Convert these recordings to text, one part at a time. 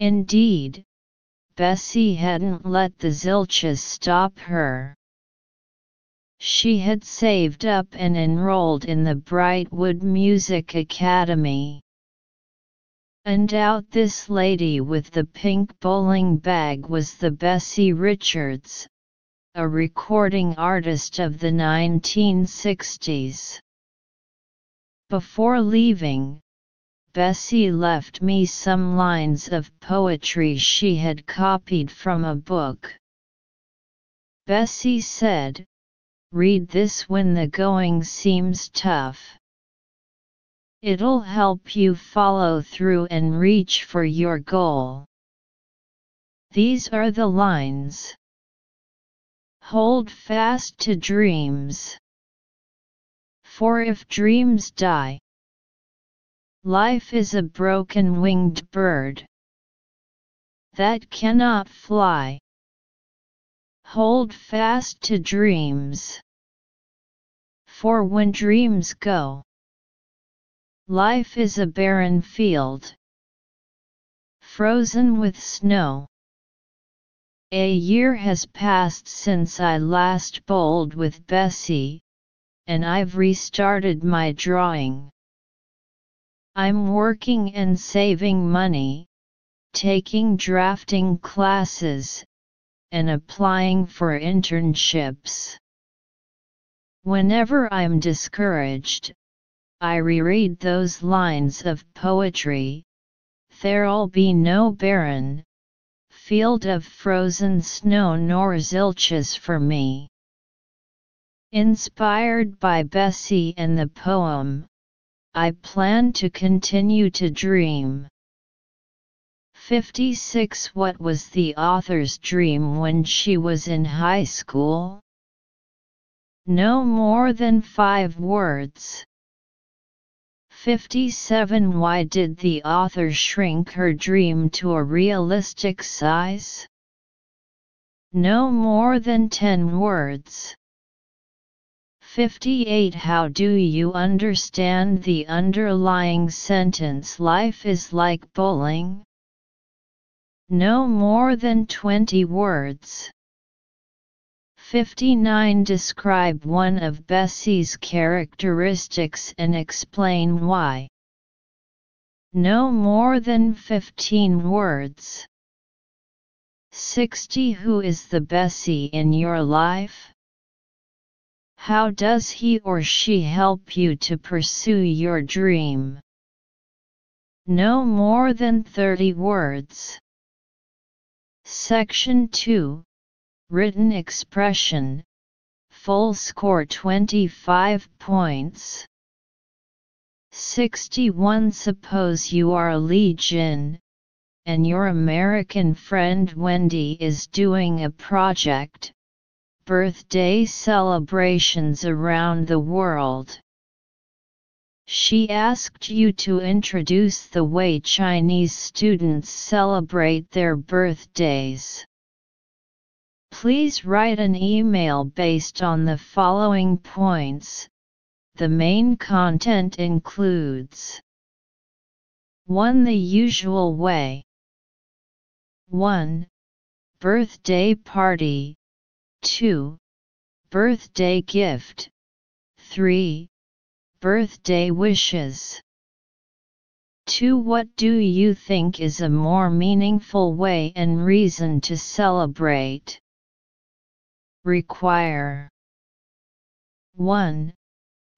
Indeed, Bessie hadn't let the zilches stop her. She had saved up and enrolled in the Brightwood Music Academy. And out this lady with the pink bowling bag was the Bessie Richards, a recording artist of the 1960s. Before leaving, Bessie left me some lines of poetry she had copied from a book. Bessie said, Read this when the going seems tough. It'll help you follow through and reach for your goal. These are the lines. Hold fast to dreams. For if dreams die, Life is a broken winged bird that cannot fly. Hold fast to dreams. For when dreams go, life is a barren field, frozen with snow. A year has passed since I last bowled with Bessie, and I've restarted my drawing. I'm working and saving money, taking drafting classes, and applying for internships. Whenever I'm discouraged, I reread those lines of poetry There'll be no barren field of frozen snow nor zilches for me. Inspired by Bessie and the poem, I plan to continue to dream. 56 What was the author's dream when she was in high school? No more than five words. 57 Why did the author shrink her dream to a realistic size? No more than ten words. 58 How do you understand the underlying sentence Life is like bowling? No more than 20 words. 59 Describe one of Bessie's characteristics and explain why. No more than 15 words. 60 Who is the Bessie in your life? How does he or she help you to pursue your dream? No more than 30 words. Section 2 Written expression Full score 25 points. 61 Suppose you are Li Jin, and your American friend Wendy is doing a project, birthday celebrations around the world. She asked you to introduce the way Chinese students celebrate their birthdays. Please write an email based on the following points. The main content includes 1. The usual way 1. Birthday party 2. Birthday gift 3. Birthday wishes 2. What do you think is a more meaningful way and reason to celebrate? Require 1.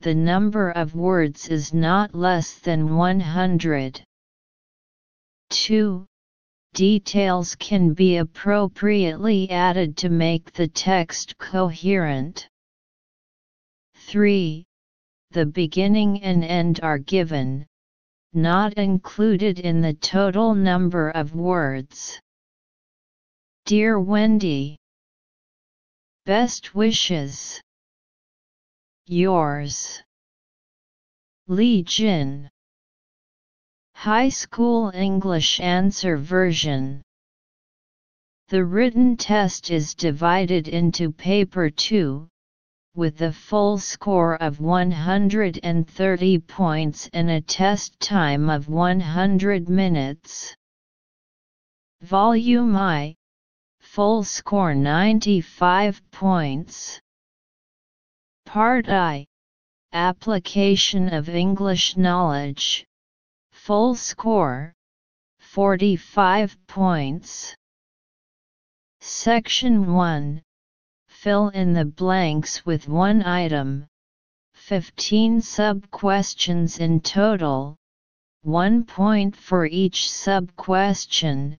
The number of words is not less than 100. 2. Details can be appropriately added to make the text coherent. 3. The beginning and end are given, not included in the total number of words. Dear Wendy, Best wishes. Yours. Li Jin. High School English Answer Version The written test is divided into Paper 2, with a full score of 130 points and a test time of 100 minutes. Volume I, full score 95 points. Part I, application of English knowledge, full score 45 points. Section 1 Fill in the blanks with one item. 15 sub-questions in total, 1 point for each sub-question,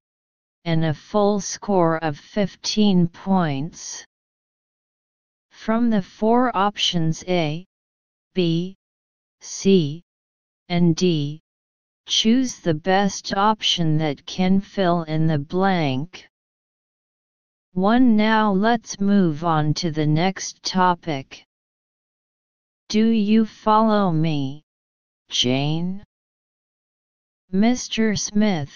and a full score of 15 points. From the four options A, B, C, and D, choose the best option that can fill in the blank. 1 Now let's move on to the next topic. Do you follow me, Jane? Mr. Smith.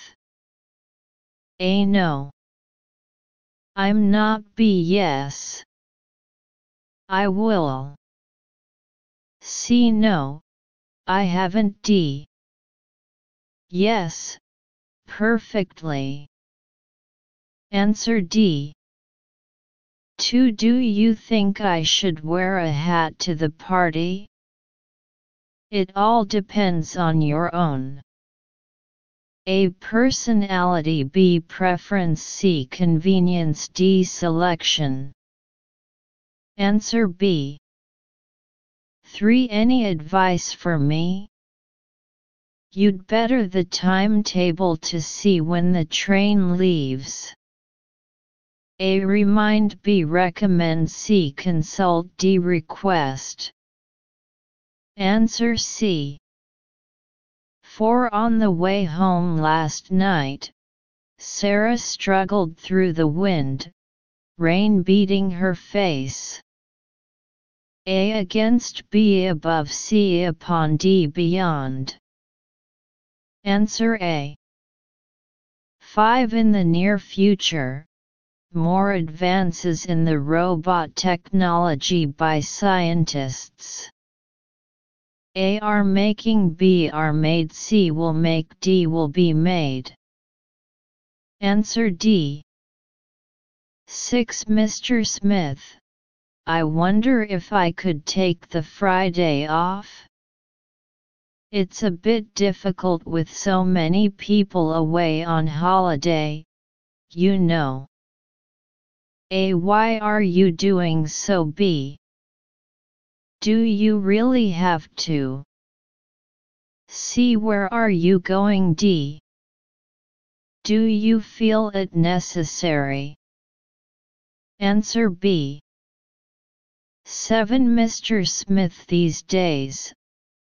A no. I'm not B yes. I will. C no. I haven't D. Yes. Perfectly. Answer D. 2. Do you think I should wear a hat to the party? It all depends on your own. A. Personality B. Preference C. Convenience D. Selection Answer B. 3. Any advice for me? You'd better the timetable to see when the train leaves. A remind B recommend C consult D request. Answer C. 4 On the way home last night, Sarah struggled through the wind, rain beating her face. A against B above C upon D beyond. Answer A. 5 In the near future, more advances in the robot technology by scientists. A are making B are made C will make D will be made. Answer D. 6. Mr. Smith, I wonder if I could take the Friday off? It's a bit difficult with so many people away on holiday, you know. A. Why are you doing so B? Do you really have to? C. Where are you going D? Do you feel it necessary? Answer B. 7. Mr. Smith These days,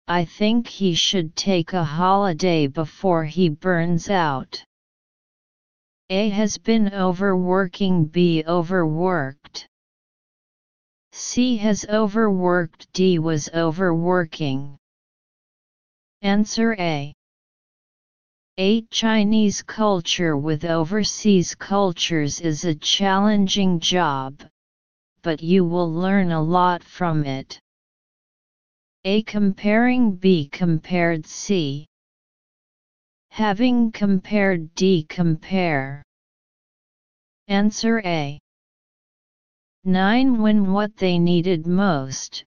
I think he should take a holiday before he burns out. A has been overworking B overworked. C has overworked D was overworking. Answer A. 8. Chinese culture with overseas cultures is a challenging job, but you will learn a lot from it. A. Comparing B compared C. Having compared D compare. Answer A. 9 When what they needed most,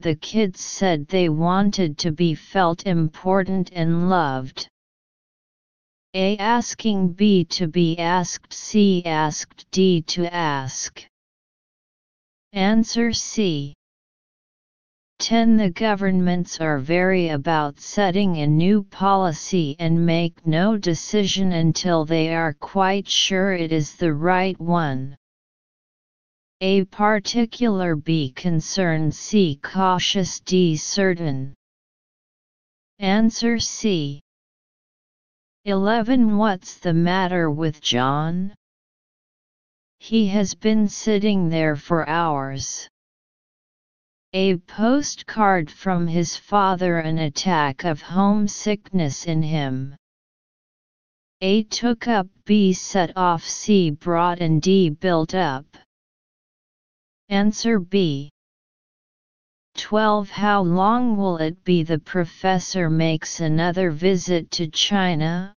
the kids said they wanted to be felt important and loved. A. Asking B to be asked C asked D to ask. Answer C. 10 The governments are very about setting a new policy and make no decision until they are quite sure it is the right one. A particular B concern C cautious D certain. Answer C. 11 What's the matter with John? He has been sitting there for hours. A postcard from his father an attack of homesickness in him. A took up B set off C brought and D built up. Answer B. 12 How long will it be the professor makes another visit to China?